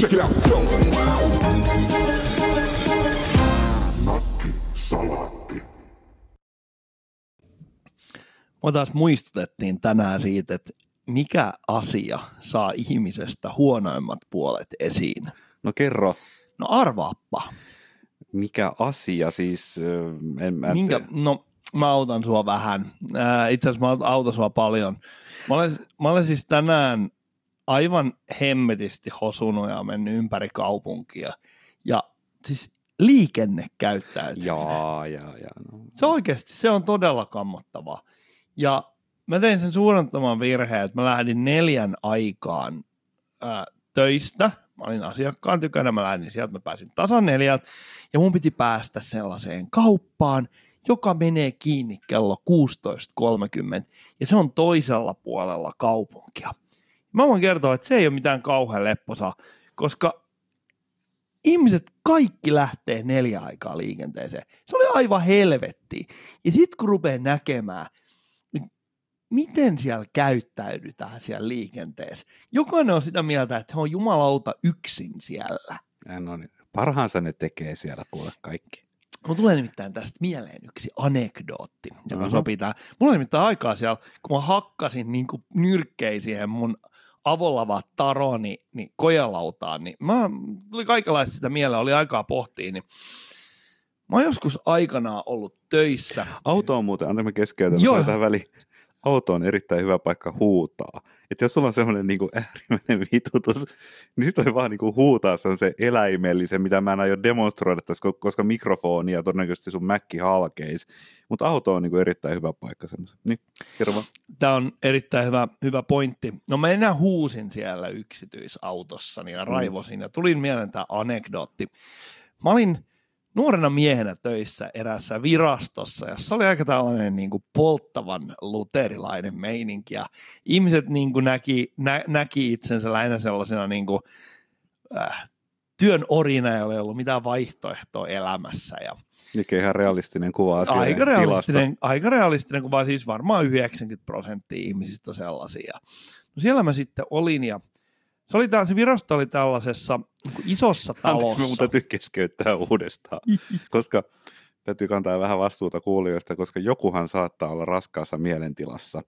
Check it out. Mua taas muistutettiin tänään siitä, että mikä asia saa ihmisestä huonoimmat puolet esiin. No kerro, No arvaappa. mikä asia siis, en, mä en Minkä, no mä autan sua vähän. Itse asiassa mä autan sua paljon. Mä olen, mä olen siis tänään aivan hemmetisti hosunut ja mennyt ympäri kaupunkia. Ja siis liikennekäyttäytyminen. Jaa, jaa, jaa. No. Se oikeasti, se on todella kammottavaa. Ja mä tein sen suurentaman virheen, että mä lähdin neljän aikaan ää, töistä. Mä olin asiakkaan tykönä, mä lähdin sieltä, mä pääsin tasan neljältä. Ja mun piti päästä sellaiseen kauppaan, joka menee kiinni kello 16.30. Ja se on toisella puolella kaupunkia. Mä voin kertoa, että se ei ole mitään kauhean lepposaa, koska ihmiset kaikki lähtee neljä aikaa liikenteeseen. Se oli aivan helvetti. Ja sitten kun rupeaa näkemään, niin miten siellä käyttäydytään siellä liikenteessä. Jokainen on sitä mieltä, että he on jumalauta yksin siellä. Ja No niin, parhaansa ne tekee siellä kuule kaikki. Mulla tulee nimittäin tästä mieleen yksi anekdootti, joka Aha. sopii tähän. Mulla oli nimittäin aikaa siellä, kun mä hakkasin niin kuin nyrkkei siihen mun avolava taroni niin kojelautaan, niin mä tuli kaikenlaista sitä mieleen, oli aikaa pohtia, niin mä oon joskus aikanaan ollut töissä. Auto on muuten, antaa mä keskeytän. Joo. tähän väliin. Auto on erittäin hyvä paikka huutaa. Että jos sulla on semmoinen niin äärimmäinen vitutus, niin sit voi vaan niin kuin huutaa se eläimellisen, mitä mä en aio demonstroida tässä, ko- koska mikrofoni ja todennäköisesti sun mäkki halkeisi. Mutta auto on niin kuin erittäin hyvä paikka semmoisen. Niin, kerro vaan. Tämä on erittäin hyvä, hyvä pointti. No mä enää huusin siellä yksityisautossani ja raivosin ja tulin mieleen tämä anekdootti. Mä olin nuorena miehenä töissä erässä virastossa, jossa oli aika tällainen niin kuin polttavan luterilainen meininki ja ihmiset niin kuin näki, nä, näki itsensä lähinnä sellaisena niin kuin, äh, työn orina, jolla ei ollut mitään vaihtoehtoa elämässä ja Mikä ihan realistinen kuva asiaa. aika realistinen, aika realistinen kuva, siis varmaan 90 prosenttia ihmisistä sellaisia. No siellä mä sitten olin ja se, oli tää, se virasto oli tällaisessa isossa Anteeksi, talossa. mun täytyy keskeyttää uudestaan, koska täytyy kantaa vähän vastuuta kuulijoista, koska jokuhan saattaa olla raskaassa mielentilassa.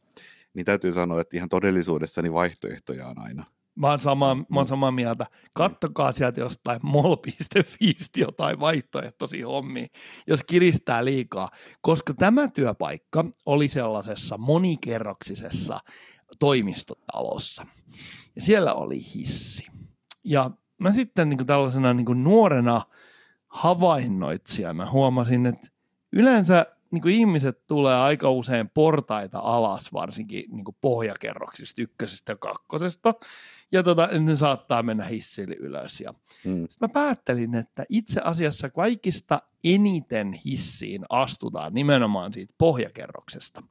Niin täytyy sanoa, että ihan todellisuudessa niin vaihtoehtoja on aina. Mä oon, samaa, mä oon samaa mieltä. Kattokaa sieltä jostain mol.fiistä jotain vaihtoehtoisia hommia, jos kiristää liikaa. Koska tämä työpaikka oli sellaisessa monikerroksisessa toimistotalossa. Ja siellä oli hissi. Ja mä sitten niin kuin tällaisena niin kuin nuorena havainnoitsijana huomasin, että yleensä niin kuin ihmiset tulee aika usein portaita alas, varsinkin niin kuin pohjakerroksista, ykkösestä ja kakkosesta, ja tota, ne saattaa mennä hissille ylös. Ja Mm. sitten mä päättelin, että itse asiassa kaikista eniten hissiin astutaan nimenomaan siitä pohjakerroksesta.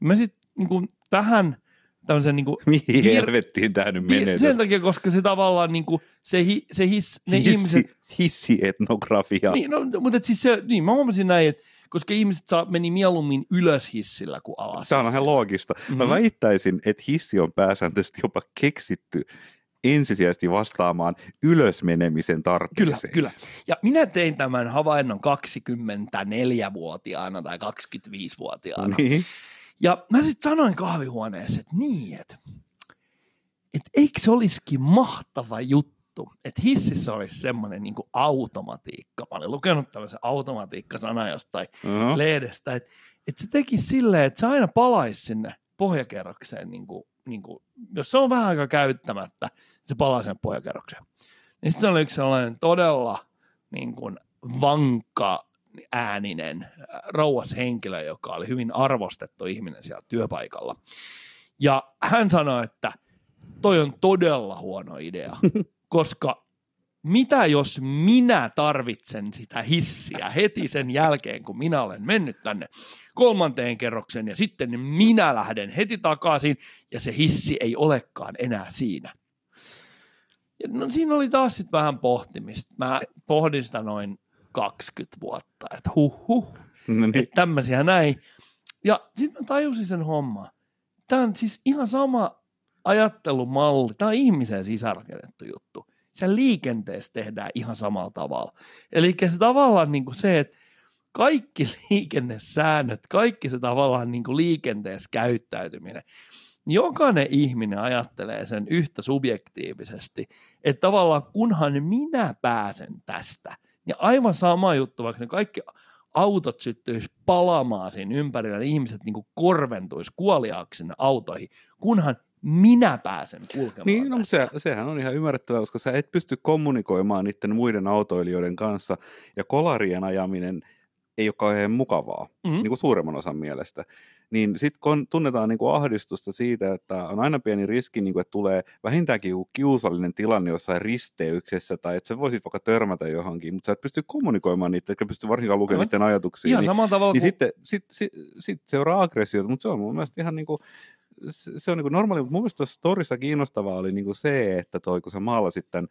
Ja mä sitten niin tähän tämmöisen niin kuin, Mihin helvettiin tämä nyt menee? sen takia, koska se tavallaan niin kuin, se, hi, se hiss, ne hissi, ihmiset, hissietnografia. niin, no, mutta et siis se, niin mä huomasin näin, että koska ihmiset saa, meni mieluummin ylös hissillä kuin alas. Tämä on ihan loogista. Mä Mhm. väittäisin, että hissi on pääsääntöisesti jopa keksitty ensisijaisesti vastaamaan ylösmenemisen Kyllä, tarpeeseen. kyllä. Ja minä tein tämän havainnon 24-vuotiaana tai 25-vuotiaana. Niin. Ja mä sitten sanoin kahvihuoneessa, että niin, että, että eikö se olisikin mahtava juttu, että hississä olisi semmoinen niin automatiikka. Mä olin lukenut tämmöisen automatiikka-sana jostain Uh-huh. lehdestä, että, että se tekisi silleen, että se aina palaisi sinne pohjakerrokseen, niin kuin, niin kuin, jos se on vähän aika käyttämättä, se palaa sinne pohjakerrokseen. Niin sitten se oli yksi sellainen todella niin kuin, vankka ääninen äh, rouas henkilö, joka oli hyvin arvostettu ihminen siellä työpaikalla. Ja hän sanoi, että toi on todella huono idea, koska mitä jos minä tarvitsen sitä hissiä heti sen jälkeen, kun minä olen mennyt tänne kolmanteen kerrokseen ja sitten minä lähden heti takaisin ja se hissi ei olekaan enää siinä. Ja no, siinä oli taas sitten vähän pohtimista. Mä pohdin sitä noin 20 vuotta, että huh huh, No niin. että tämmöisiä näin. Ja sitten mä tajusin sen homman. Tämä on siis ihan sama ajattelumalli. Tämä on ihmisen sisärakennettu juttu. se liikenteessä tehdään ihan samalla tavalla. Eli se tavallaan niin kuin se, että kaikki liikennesäännöt, kaikki se tavallaan niin kuin liikenteessä käyttäytyminen, jokainen ihminen ajattelee sen yhtä subjektiivisesti, että tavallaan kunhan minä pääsen tästä, niin aivan sama juttu, vaikka ne kaikki autot syttyisi palamaan siinä ympärillä, niin ihmiset niin korventuisi kuoliaaksi sinne autoihin, kunhan minä pääsen kulkemaan Niin, no, se, sehän on ihan ymmärrettävää, koska sä et pysty kommunikoimaan niiden muiden autoilijoiden kanssa, ja kolarien ajaminen ei ole kauhean mukavaa, mm-hmm. niin kuin suuremman osan mielestä. Niin sitten tunnetaan niin kuin ahdistusta siitä, että on aina pieni riski, niin kuin, että tulee vähintäänkin joku kiusallinen tilanne jossain risteyksessä, tai että sä voisit vaikka törmätä johonkin, mutta sä et pysty kommunikoimaan niitä, etkä pysty varsinkaan lukemaan niiden ajatuksia. Ihan niin, samalla tavalla niin kuin... sitten sit, sit, sit seuraa aggressiota, mutta se on mun mielestä ihan niin kuin, se on niin kuin normaali, mutta mun mielestä tuossa storissa kiinnostavaa oli niin kuin se, että toi, kun sä maalasit tämän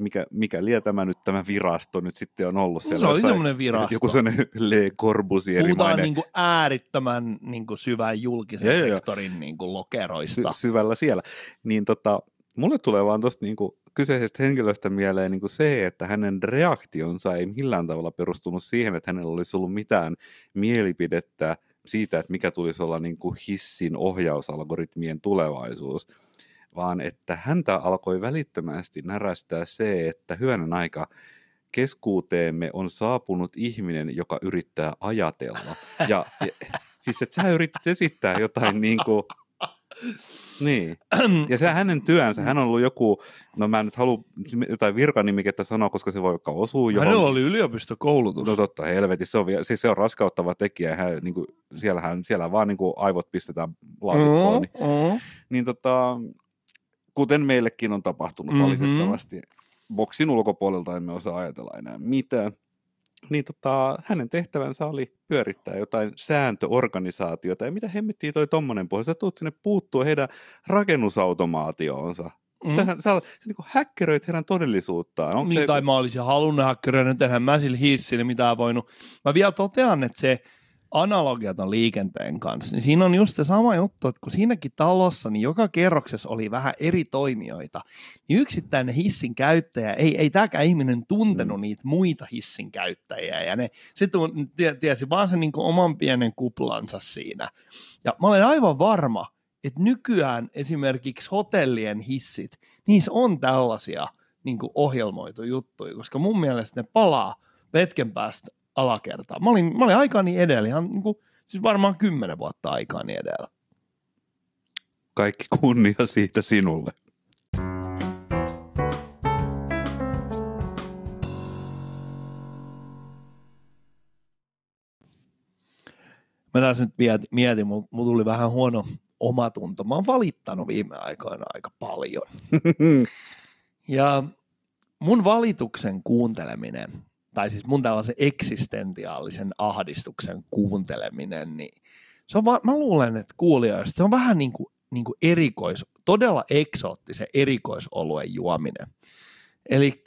mikä, mikä liian tämä nyt tämä virasto nyt sitten on ollut siellä. Se oli semmoinen virasto. Joku sellainen Le Corbusierimainen. Puhutaan niin kuin äärittömän niin kuin syvän julkisen ja, sektorin niin kuin lokeroista. Sy- syvällä siellä. Niin tota, mulle tulee vaan tuosta niin kuin kyseisestä henkilöstä mieleen niin kuin se, että hänen reaktionsa ei millään tavalla perustunut siihen, että hänellä olisi ollut mitään mielipidettä siitä, että mikä tulisi olla niin kuin hissin ohjausalgoritmien tulevaisuus, vaan että häntä alkoi välittömästi närästää se, että hyvänen aika keskuuteemme on saapunut ihminen, joka yrittää ajatella. Ja, ja siis, että sä yritit esittää jotain niin kuin, niin. Ja se hänen työnsä, hän on ollut joku, no mä en nyt halua jotain virkanimikettä sanoa, koska se voi vaikka osua johon. Hänellä oli yliopistokoulutus. No totta, helvetin, se on, siis se on raskauttava tekijä, hän, niin kuin, siellähän, siellä vaan niin kuin aivot pistetään laatikkoon. Niin, mm-hmm. niin tota, kuten meillekin on tapahtunut mm-hmm. valitettavasti. Boksin ulkopuolelta emme osaa ajatella enää mitään. Niin tota, hänen tehtävänsä oli pyörittää jotain sääntöorganisaatiota. Ja mitä hemmettiin toi tommonen puhe? Sä tuut sinne puuttua heidän rakennusautomaatioonsa. Mm. Sä, sä, sä niin häkkeröit heidän todellisuuttaan. Onko niin, se... tai mä olisin halunnut häkkeröidä, enhän mä sillä hissille mitään voinut. Mä vielä totean, että se analogiaton liikenteen kanssa, niin siinä on just se sama juttu, että kun siinäkin talossa, niin joka kerroksessa oli vähän eri toimijoita, niin yksittäinen hissin käyttäjä, ei, ei tämäkään ihminen tuntenut mm. niitä muita hissin käyttäjiä, ja ne, se tun, tiesi vaan sen niin oman pienen kuplansa siinä. Ja mä olen aivan varma, että nykyään esimerkiksi hotellien hissit, niissä on tällaisia niin ohjelmoitu juttuja, koska mun mielestä ne palaa hetken päästä alakertaa. Mä olin, mä olin aikaani edellä, ihan niin kuin, siis varmaan kymmenen vuotta aikaani edellä. Kaikki kunnia siitä sinulle. Mä tässä nyt mietin, mietin mulla tuli vähän huono omatunto. Mä oon valittanut viime aikoina aika paljon. ja mun valituksen kuunteleminen tai siis mun tällaisen eksistentiaalisen ahdistuksen kuunteleminen, niin se on va- mä luulen, että kuulijoista se on vähän niin kuin, niin kuin erikois, todella eksoottisen erikoisoluen juominen. Eli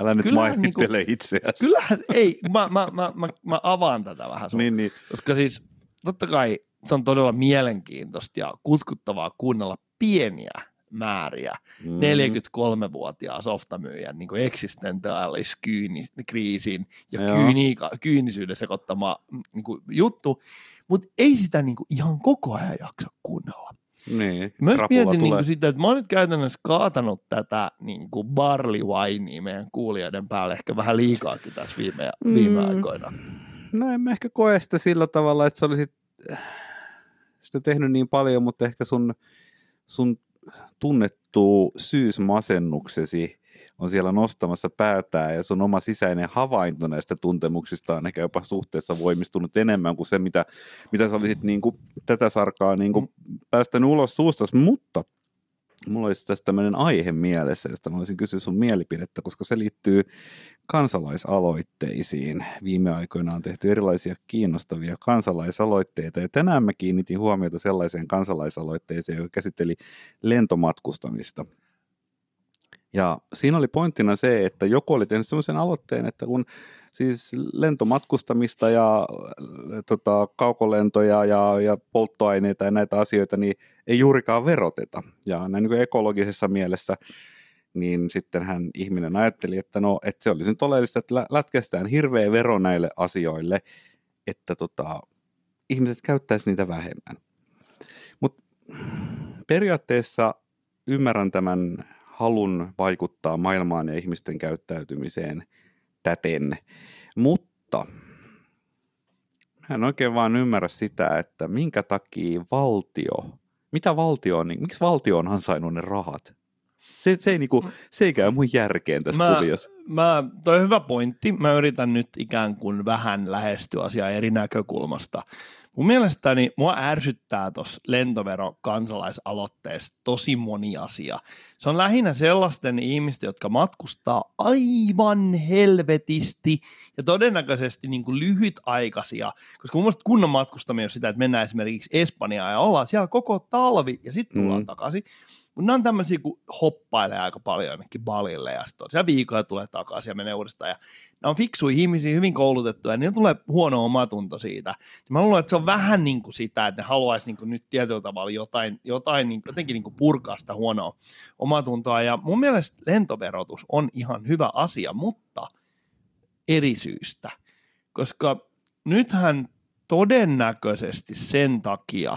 Älä nyt mainittele niin kuin, itseäsi. Kyllähän, ei, mä, mä, mä, mä, mä avaan tätä vähän sun, niin, niin. koska siis totta kai se on todella mielenkiintoista ja kutkuttavaa kuunnella pieniä määriä mm. 43-vuotiaan softamyyjän niin eksistentiaalis-kriisin ja kyyni, kyynisyyden sekoittama niin kuin juttu, mutta ei sitä niin kuin ihan koko ajan jaksa kuunnella. Niin, Myös mietin niin kuin sitä, että mä oon nyt käytännössä kaatanut tätä niin kuin barley winea meidän kuulijoiden päälle ehkä vähän liikaakin tässä viime, mm. viime aikoina. No en mä ehkä koe sitä sillä tavalla, että sä olisit sitä tehnyt niin paljon, mutta ehkä sun, sun tunnettu syysmasennuksesi on siellä nostamassa päätään ja sun oma sisäinen havainto näistä tuntemuksista on ehkä jopa suhteessa voimistunut enemmän kuin se, mitä, mitä sä olisit niin kuin, tätä sarkaa niin kuin, päästänyt ulos suustas, mutta mulla olisi tästä tämmöinen aihe mielessä, josta mä olisin kysyä sun mielipidettä, koska se liittyy kansalaisaloitteisiin. Viime aikoina on tehty erilaisia kiinnostavia kansalaisaloitteita, ja tänään mä kiinnitin huomiota sellaiseen kansalaisaloitteeseen, joka käsitteli lentomatkustamista. Ja siinä oli pointtina se, että joku oli tehnyt sellaisen aloitteen, että kun siis lentomatkustamista ja tota, kaukolentoja ja, ja polttoaineita ja näitä asioita, niin ei juurikaan veroteta. Ja näin niin ekologisessa mielessä niin sitten hän ihminen ajatteli, että no, että se olisi nyt oleellista, että lätkästään hirveä vero näille asioille, että tota, ihmiset käyttäisi niitä vähemmän. Mutta periaatteessa ymmärrän tämän halun vaikuttaa maailmaan ja ihmisten käyttäytymiseen täten, mutta mä en oikein vaan ymmärrä sitä, että minkä takia valtio, mitä valtio on, niin, miksi valtio on ansainnut ne rahat? Se, se, ei, niinku, se ei käy mun järkeen tässä mä, kuviossa. Mä, toi on hyvä pointti. Mä yritän nyt ikään kuin vähän lähestyä asiaa eri näkökulmasta. Mun mielestäni mua ärsyttää tuossa lentovero kansalaisaloitteessa tosi moni asia. Se on lähinnä sellaisten ihmisten, jotka matkustaa aivan helvetisti ja todennäköisesti niin kuin lyhytaikaisia, koska mun mielestä kunnon matkustaminen on sitä, että mennään esimerkiksi Espanjaan ja ollaan siellä koko talvi ja sitten tullaan mm. takaisin. Mutta ne on tämmöisiä, kun hoppailee aika paljon jonnekin balille ja sitten siellä viikolla tulee takaisin ja menee uudestaan. Ja ne on fiksuja ihmisiä, hyvin koulutettuja, ja niillä tulee huono omatunto siitä. Ja mä luulen, että se on vähän niin kuin sitä, että ne haluaisi niin kuin nyt tietyllä tavalla jotain, jotain niin, jotenkin niin kuin purkaa sitä huonoa omatuntoa. Ja mun mielestä lentoverotus on ihan hyvä asia, mutta eri syystä. Koska nythän todennäköisesti sen takia,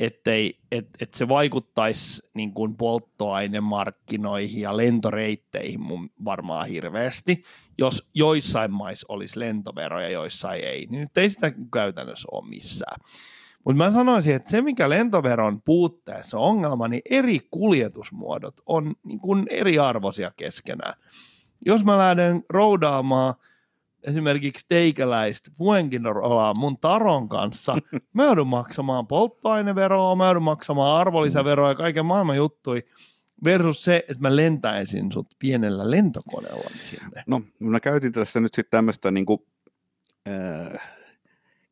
ettei, et, et se vaikuttaisi niin kuin polttoainemarkkinoihin ja lentoreitteihin mun varmaan hirveästi, jos joissain maissa olisi lentoveroja, joissain ei, niin nyt ei sitä käytännössä ole missään. Mutta mä sanoisin, että se mikä lentoveron puutteessa on ongelma, niin eri kuljetusmuodot on niin kuin eriarvoisia keskenään. Jos mä lähden roudaamaan – esimerkiksi teikäläistä Fuenginorolaan mun taron kanssa, mä joudun maksamaan polttoaineveroa, mä joudun maksamaan arvonlisäveroa ja kaiken maailman juttui, versus se, että mä lentäisin sut pienellä lentokoneella sinne. No, mä käytin tässä nyt sitten tämmöistä niinku, äh,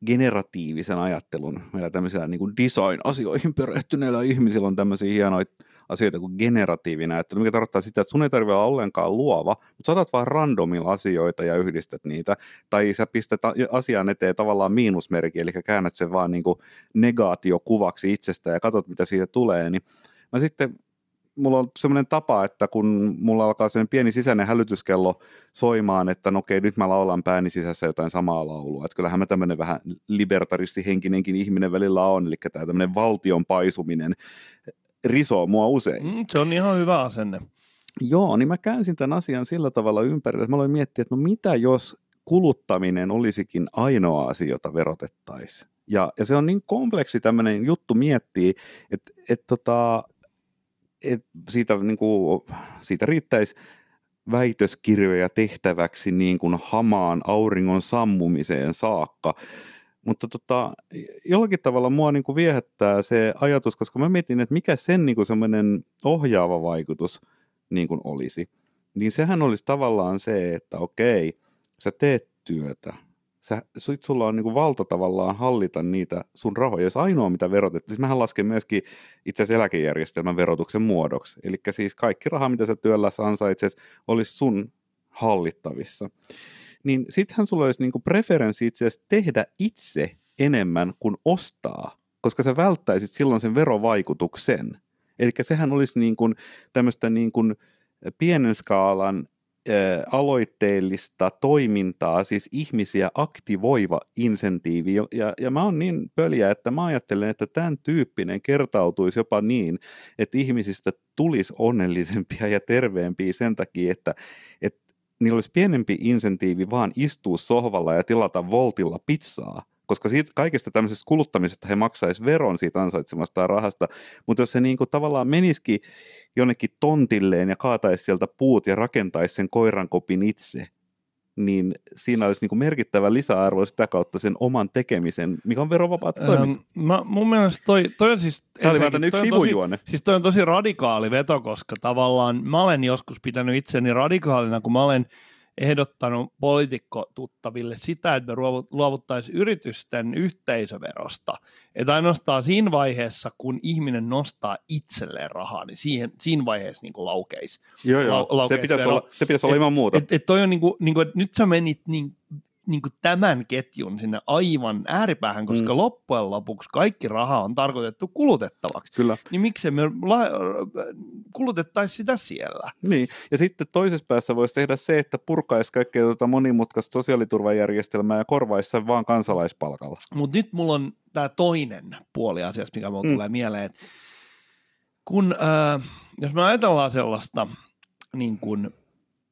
generatiivisen ajattelun. Meillä tämmöisillä niin design-asioihin perehtyneillä ihmisillä on tämmöisiä hienoja asioita kuin generatiivinen ajattelu, mikä tarkoittaa sitä, että sun ei tarvitse olla ollenkaan luova, mutta saatat vaan randomilla asioita ja yhdistät niitä, tai sä pistät asian eteen tavallaan miinusmerkki, eli käännät sen vaan niin negaatiokuvaksi itsestä ja katsot, mitä siitä tulee, niin mä sitten mulla on semmoinen tapa, että kun mulla alkaa sen pieni sisäinen hälytyskello soimaan, että no okei, nyt mä laulan pääni sisässä jotain samaa laulua. Että kyllähän mä tämmöinen vähän libertaristihenkinenkin ihminen välillä on, eli tämä tämmöinen valtion paisuminen risoo mua usein. Mm, se on ihan hyvä asenne. Joo, niin mä käänsin tämän asian sillä tavalla ympärillä, että mä aloin miettiä, että no mitä jos kuluttaminen olisikin ainoa asia, jota verotettaisiin. Ja, ja se on niin kompleksi tämmöinen juttu miettiä, että, että tota, et siitä, niin kuin, siitä riittäisi väitöskirjoja tehtäväksi niin kuin hamaan auringon sammumiseen saakka. Mutta tota, jollakin tavalla mua niin kuin viehättää se ajatus, koska mä mietin, että mikä sen niin kuin semmoinen ohjaava vaikutus niin kuin olisi. Niin sehän olisi tavallaan se, että okei, sä teet työtä, sä, sit sulla on niinku valta tavallaan hallita niitä sun rahoja. Jos ainoa mitä verotet, siis mähän lasken myöskin itse asiassa eläkejärjestelmän verotuksen muodoksi. Eli siis kaikki raha, mitä sä työllä ansaitset, olisi sun hallittavissa. Niin sittenhän sulla olisi niinku preferenssi itse asiassa tehdä itse enemmän kuin ostaa, koska sä välttäisit silloin sen verovaikutuksen. Eli sehän olisi niin kuin tämmöistä niin kuin pienen skaalan aloitteellista toimintaa, siis ihmisiä aktivoiva insentiivi. Ja, ja mä oon niin pöliä, että mä ajattelen, että tämän tyyppinen kertautuisi jopa niin, että ihmisistä tulisi onnellisempia ja terveempiä sen takia, että, että niillä olisi pienempi insentiivi vaan istua sohvalla ja tilata voltilla pizzaa, koska siitä kaikesta tämmöisestä kuluttamisesta he maksaisi veron siitä ansaitsemasta rahasta, mutta jos se niin kuin tavallaan menisikin jonnekin tontilleen ja kaataisi sieltä puut ja rakentaisi sen koirankopin itse, niin siinä olisi niin kuin merkittävä lisäarvo sitä kautta sen oman tekemisen, mikä on verovapaata toimintaa. mä, mun mielestä toi, toi on siis... Tämä oli vaan yksi sivujuone. Siis toi on tosi radikaali veto, koska tavallaan mä olen joskus pitänyt itseni radikaalina, kun mä olen ehdottanut poliitikkotuttaville sitä, että me luovuttaisiin yritysten yhteisöverosta. Että ainoastaan siinä vaiheessa, kun ihminen nostaa itselleen rahaa, niin siihen, siinä vaiheessa niin laukeisi. Joo, joo. Lau, se pitäisi, olla, se pitäisi olla ilman muuta. Et, et toi on niin kuin, niin kuin, että nyt sä menit niin niin kuin tämän ketjun sinne aivan ääripäähän, koska mm. loppujen lopuksi kaikki raha on tarkoitettu kulutettavaksi. Kyllä. Niin miksi me la- kulutettaisiin sitä siellä? Niin, ja sitten toisessa päässä voisi tehdä se, että purkaisi kaikkea tuota monimutkaista sosiaaliturvajärjestelmää ja korvaisi sen vaan kansalaispalkalla. Mutta nyt mulla on tämä toinen puoli asiasta, mikä mulle mm. tulee mieleen, että kun, äh, jos me ajatellaan sellaista niin kuin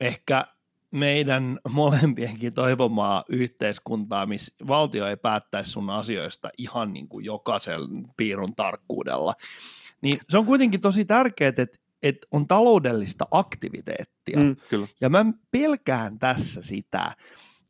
ehkä meidän molempienkin toivomaa yhteiskuntaa, missä valtio ei päättäisi sun asioista ihan niin kuin jokaisen piirun tarkkuudella, niin se on kuitenkin tosi tärkeää, että, että on taloudellista aktiviteettia. Mm, kyllä. Ja mä pelkään tässä sitä,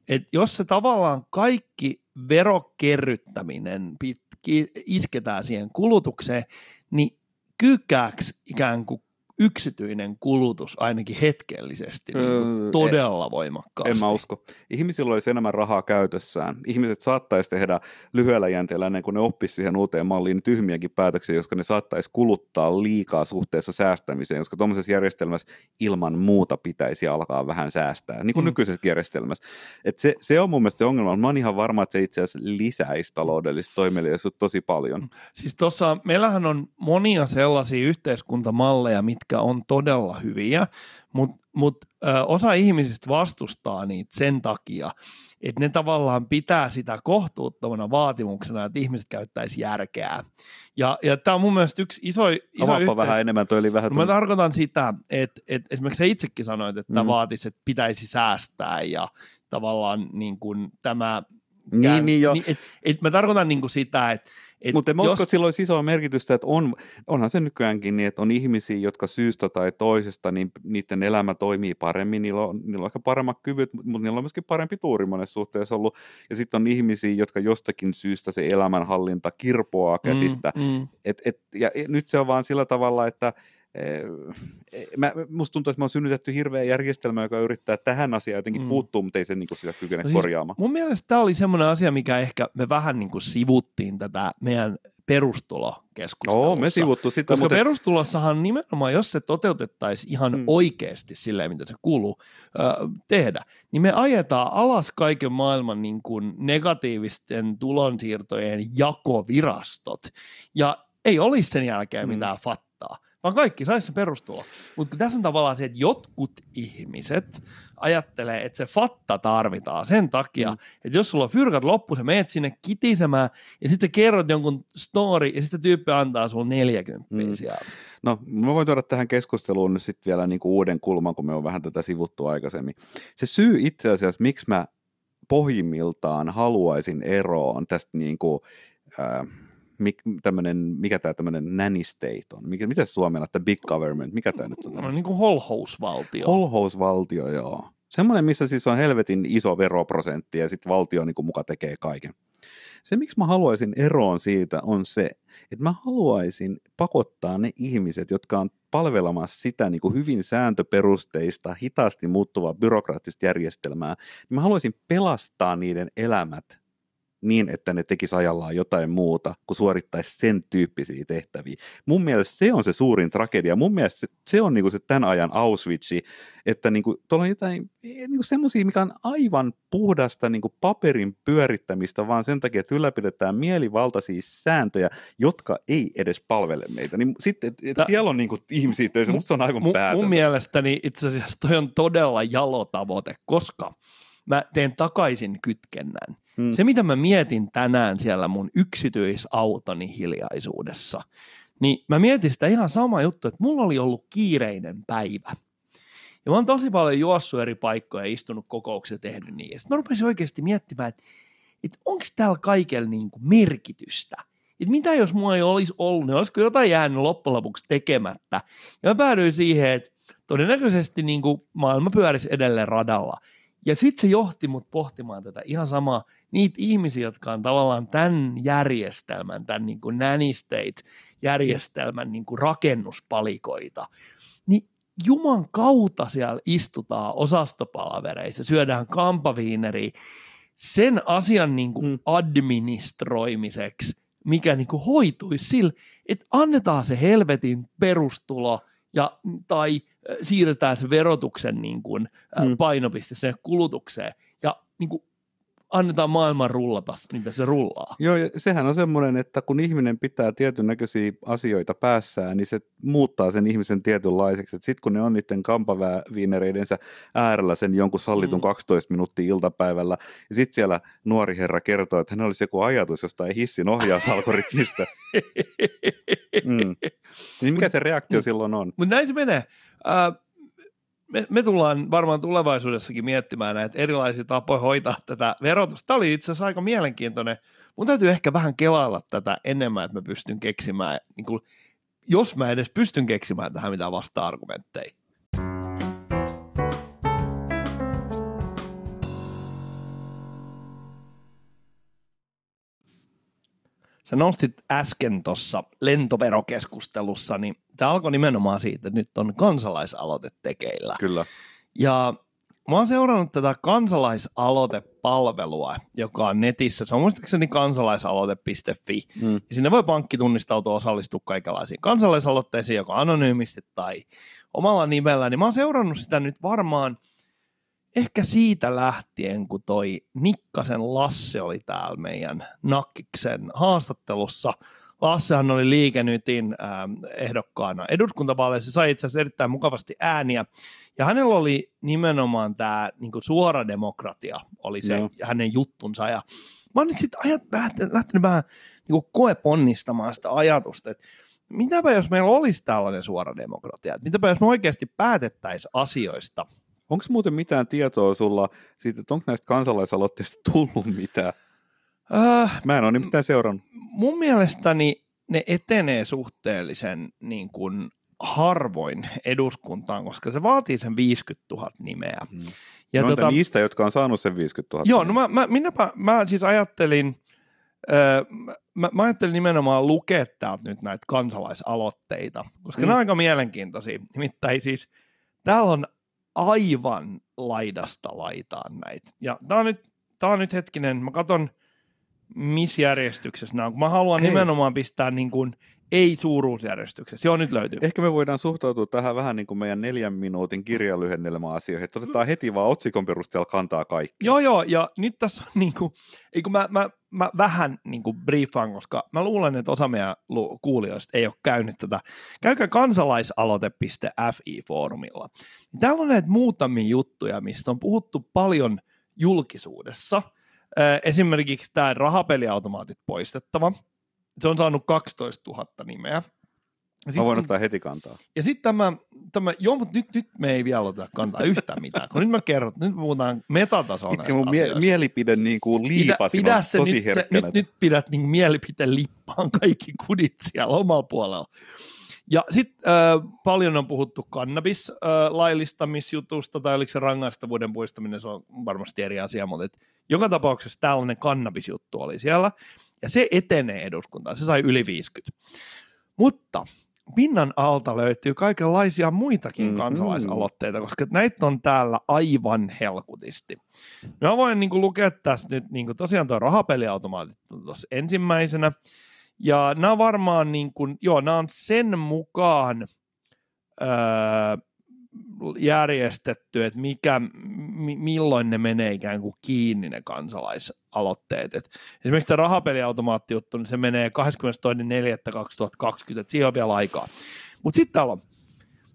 että jos se tavallaan kaikki verokerryttäminen pitki, isketään siihen kulutukseen, niin kyykkääks ikään kuin yksityinen kulutus ainakin hetkellisesti niin öö, todella voimakkaasti. En mä usko. Ihmisillä olisi enemmän rahaa käytössään. Ihmiset saattaisi tehdä lyhyellä jänteellä ennen kuin ne oppisi siihen uuteen malliin tyhmiäkin päätöksiä, joska ne saattaisi kuluttaa liikaa suhteessa säästämiseen, koska tuollaisessa järjestelmässä ilman muuta pitäisi alkaa vähän säästää, niin kuin mm. nykyisessä järjestelmässä. Et se, se on mun mielestä se ongelma. Mä oon ihan varma, että se itse asiassa lisäisi taloudellista toimeliaisuutta tosi paljon. Siis tuossa, meillähän on monia sellaisia yhteiskuntamalleja, mitkä mitkä on todella hyviä, mutta mut, osa ihmisistä vastustaa niitä sen takia, että ne tavallaan pitää sitä kohtuuttomana vaatimuksena, että ihmiset käyttäisi järkeä. Ja, ja tämä on mun mielestä yksi iso, iso yhteis... vähän enemmän, toi oli vähän... No, mä tarkoitan sitä, että, että esimerkiksi sä itsekin sanoit, että mm. vaatisi, että pitäisi säästää ja tavallaan niin kuin tämä... Niin, niin jo. Niin, et, et mä tarkoitan niin kuin sitä, että mutta en jos... usko, että sillä olisi isoa merkitystä, että on, onhan se nykyäänkin niin, että on ihmisiä, jotka syystä tai toisesta, niin niiden elämä toimii paremmin, niillä on, niillä on ehkä paremmat kyvyt, mutta niillä on myöskin parempi tuuri monessa suhteessa ollut. Ja sitten on ihmisiä, jotka jostakin syystä se elämänhallinta kirpoaa mm, käsistä. Mm, mm. Et, et, ja nyt se on vaan sillä tavalla, että mä, musta tuntuu, että me on synnytetty hirveä järjestelmä, joka yrittää tähän asiaan jotenkin mm. puuttua, mutta ei se niin kuin sitä kykene no siis korjaamaan. Mun mielestä tämä oli semmoinen asia, mikä ehkä me vähän niin kuin sivuttiin tätä meidän perustulokeskustelussa. Joo, me sivuttu sitä. Koska mutta... perustulossahan nimenomaan, jos se toteutettaisiin ihan mm. oikeasti silleen, mitä se kuuluu äh, tehdä, niin me ajetaan alas kaiken maailman niin kuin negatiivisten tulonsiirtojen jakovirastot. Ja ei olisi sen jälkeen mm. mitään fattaa vaan kaikki saisi se perustulo. Mutta tässä on tavallaan se, että jotkut ihmiset ajattelee, että se fatta tarvitaan sen takia, mm. että jos sulla on fyrkat loppu, sä meet sinne kitisemään ja sitten sä kerrot jonkun story ja sitten tyyppi antaa sulle 40 mm. sieltä. No, mä voin tuoda tähän keskusteluun nyt sitten vielä niinku uuden kulman, kun me on vähän tätä sivuttu aikaisemmin. Se syy itse asiassa, miksi mä pohjimmiltaan haluaisin eroon tästä niinku, äh, mik, tämmönen, mikä tämä tämmöinen nanny state on? Mikä, mitä suomena, että big government, mikä tämä nyt on? No niin kuin holhousvaltio. Holhousvaltio, joo. Semmoinen, missä siis on helvetin iso veroprosentti ja sitten valtio niin kuin muka tekee kaiken. Se, miksi mä haluaisin eroon siitä, on se, että mä haluaisin pakottaa ne ihmiset, jotka on palvelemassa sitä niin kuin hyvin sääntöperusteista, hitaasti muuttuvaa byrokraattista järjestelmää, niin mä haluaisin pelastaa niiden elämät niin, että ne tekisi ajallaan jotain muuta, kuin suorittaisi sen tyyppisiä tehtäviä. Mun mielestä se on se suurin tragedia. Mun mielestä se, se on niinku se tämän ajan Auschwitz, että niinku, tuolla on jotain niinku semmoisia, mikä on aivan puhdasta niinku paperin pyörittämistä, vaan sen takia, että ylläpidetään mielivaltaisia sääntöjä, jotka ei edes palvele meitä. Niin sitten, et, et siellä on niinku ihmisiä töissä, mutta se on aivan mun, Mun mielestäni itse asiassa toi on todella jalo tavoite, koska mä teen takaisin kytkennän Mm. Se, mitä mä mietin tänään siellä mun yksityisautoni hiljaisuudessa, niin mä mietin sitä ihan sama juttu, että mulla oli ollut kiireinen päivä. Ja mä oon tosi paljon juossut eri paikkoja ja istunut kokouksissa tehnyt niin. Ja sitten mä rupesin oikeasti miettimään, että, että onko täällä kaikella niin kuin merkitystä. Että mitä jos mulla ei olisi ollut, niin olisiko jotain jäänyt loppujen lopuksi tekemättä. Ja mä päädyin siihen, että todennäköisesti niin kuin maailma pyörisi edelleen radalla. Ja sitten se johti mut pohtimaan tätä ihan samaa, niitä ihmisiä, jotka on tavallaan tämän järjestelmän, tämän niin kuin nanny state-järjestelmän niin kuin rakennuspalikoita, niin Juman kautta siellä istutaan osastopalavereissa, syödään kampaviineriä sen asian niin kuin mm. administroimiseksi, mikä niin kuin hoituisi sillä, että annetaan se helvetin perustulo ja, tai siirretään se verotuksen niin kuin, mm. painopiste sen kulutukseen. Ja niin kuin, annetaan maailman rullata, mitä se rullaa. Joo, ja sehän on semmoinen, että kun ihminen pitää tietyn näköisiä asioita päässään, niin se muuttaa sen ihmisen tietynlaiseksi. Sitten kun ne on niiden kampaviinereidensä äärellä sen jonkun sallitun Mm. 12 minuuttia iltapäivällä, ja sitten siellä nuori herra kertoo, että hänellä olisi joku ajatus jostain hissin ohjausalgoritmista. Mm. Niin mikä se reaktio Mut- silloin on? Mutta näin se menee. Ää, me, me tullaan varmaan tulevaisuudessakin miettimään näitä erilaisia tapoja hoitaa tätä verotusta. Tämä oli itse asiassa aika mielenkiintoinen. Mun täytyy ehkä vähän kelailla tätä enemmän, että mä pystyn keksimään, niin kuin, jos mä edes pystyn keksimään tähän mitään vasta-argumentteja. Sä nostit äsken tuossa lentoverokeskustelussa, niin tämä alkoi nimenomaan siitä, että nyt on kansalaisaloite tekeillä. Kyllä. Ja mä oon seurannut tätä kansalaisaloitepalvelua, joka on netissä. Se on muistaakseni kansalaisaloite.fi. Mm. Ja sinne voi pankki tunnistautua osallistua kaikenlaisiin kansalaisaloitteisiin, joko anonyymisti tai omalla nimellä. Niin mä oon seurannut sitä nyt varmaan ehkä siitä lähtien, kun toi Nikkasen Lasse oli täällä meidän Nakkiksen haastattelussa. Lassehan oli liikenytin ähm, ehdokkaana eduskuntavaaleissa, sai itse asiassa erittäin mukavasti ääniä. Ja hänellä oli nimenomaan tämä niin suora demokratia, oli se Joo. hänen juttunsa. Ja mä oon nyt sitten ajat, lähtenyt, lähtenyt vähän niin koeponnistamaan sitä ajatusta, että mitäpä jos meillä olisi tällainen suora demokratia, että mitäpä jos me oikeasti päätettäisiin asioista. Onko muuten mitään tietoa sulla siitä, että onko näistä kansalaisaloitteista tullut mitään? Äh, Mä en ole nimittäin seurannut. mun mielestäni ne etenee suhteellisen niin kuin harvoin eduskuntaan, koska se vaatii sen 50 000 nimeä. Mm. Ja no, tota, niistä, jotka on saanut sen 50 000. joo, no mä, mä, minäpä, mä siis ajattelin, öö, mä, mä ajattelin nimenomaan lukea täältä nyt näitä kansalaisaloitteita, koska Mm. mm. ne on aika mielenkiintoisia. Nimittäin siis täällä on aivan laidasta laitaan näitä. Ja tää on nyt, tää on nyt hetkinen, mä katson missä järjestyksessä nämä on, kun mä haluan Hei. nimenomaan pistää niin kuin ei-suuruusjärjestyksessä. Joo, nyt löytyy. Ehkä me voidaan suhtautua tähän vähän niin kuin meidän neljän minuutin kirjalyhennelmä asioihin, että otetaan heti vaan otsikon perusteella kantaa kaikki. Joo, joo, ja nyt tässä on niin kuin, ei kun mä, mä, mä vähän niin kuin briefaan, koska mä luulen, että osa meidän kuulijoista ei ole käynyt tätä. Käykää kansalaisaloite.fi-foorumilla. Täällä on näitä muutamia juttuja, mistä on puhuttu paljon julkisuudessa. Esimerkiksi tämä rahapeliautomaatit poistettava. Se on saanut 12 000 nimeä. Ja Mä sit voin on- ottaa heti kantaa. ja sitten tämä, tämä, joo, mutta nyt, nyt me ei vielä oteta kantaa yhtään mitään, kun nyt mä kerron, nyt me puhutaan metatasolla Itse näistä mun mie- mielipide niin kuin Pidä, liipasin pidä on se, tosi nyt, se nyt, nyt pidät niin mielipiteen lippaan kaikki kudit siellä omalla puolella. Ja sitten äh, paljon on puhuttu kannabis äh, laillistamisjutusta, tai oliko se rangaistavuuden poistaminen, se on varmasti eri asia, mutta et joka tapauksessa tällainen kannabisjuttu oli siellä, ja se etenee eduskuntaan, se sai yli 50. Mutta pinnan alta löytyy kaikenlaisia muitakin Mhm. kansalaisaloitteita, koska näitä on täällä aivan helkutisti. Mä voin niin lukea tästä nyt, niin kuin tosiaan tuo rahapeliautomaatit on tuossa ensimmäisenä, ja nämä varmaan, niin kuin, joo, nämä on sen mukaan öö, järjestetty, että mikä, mi, milloin ne menee ikään kuin kiinni ne kansalaisaloitteet. Et esimerkiksi tämä rahapeliautomaattijuttu, niin se menee 22.4.2020, että siihen on vielä aikaa. Mutta sitten täällä on,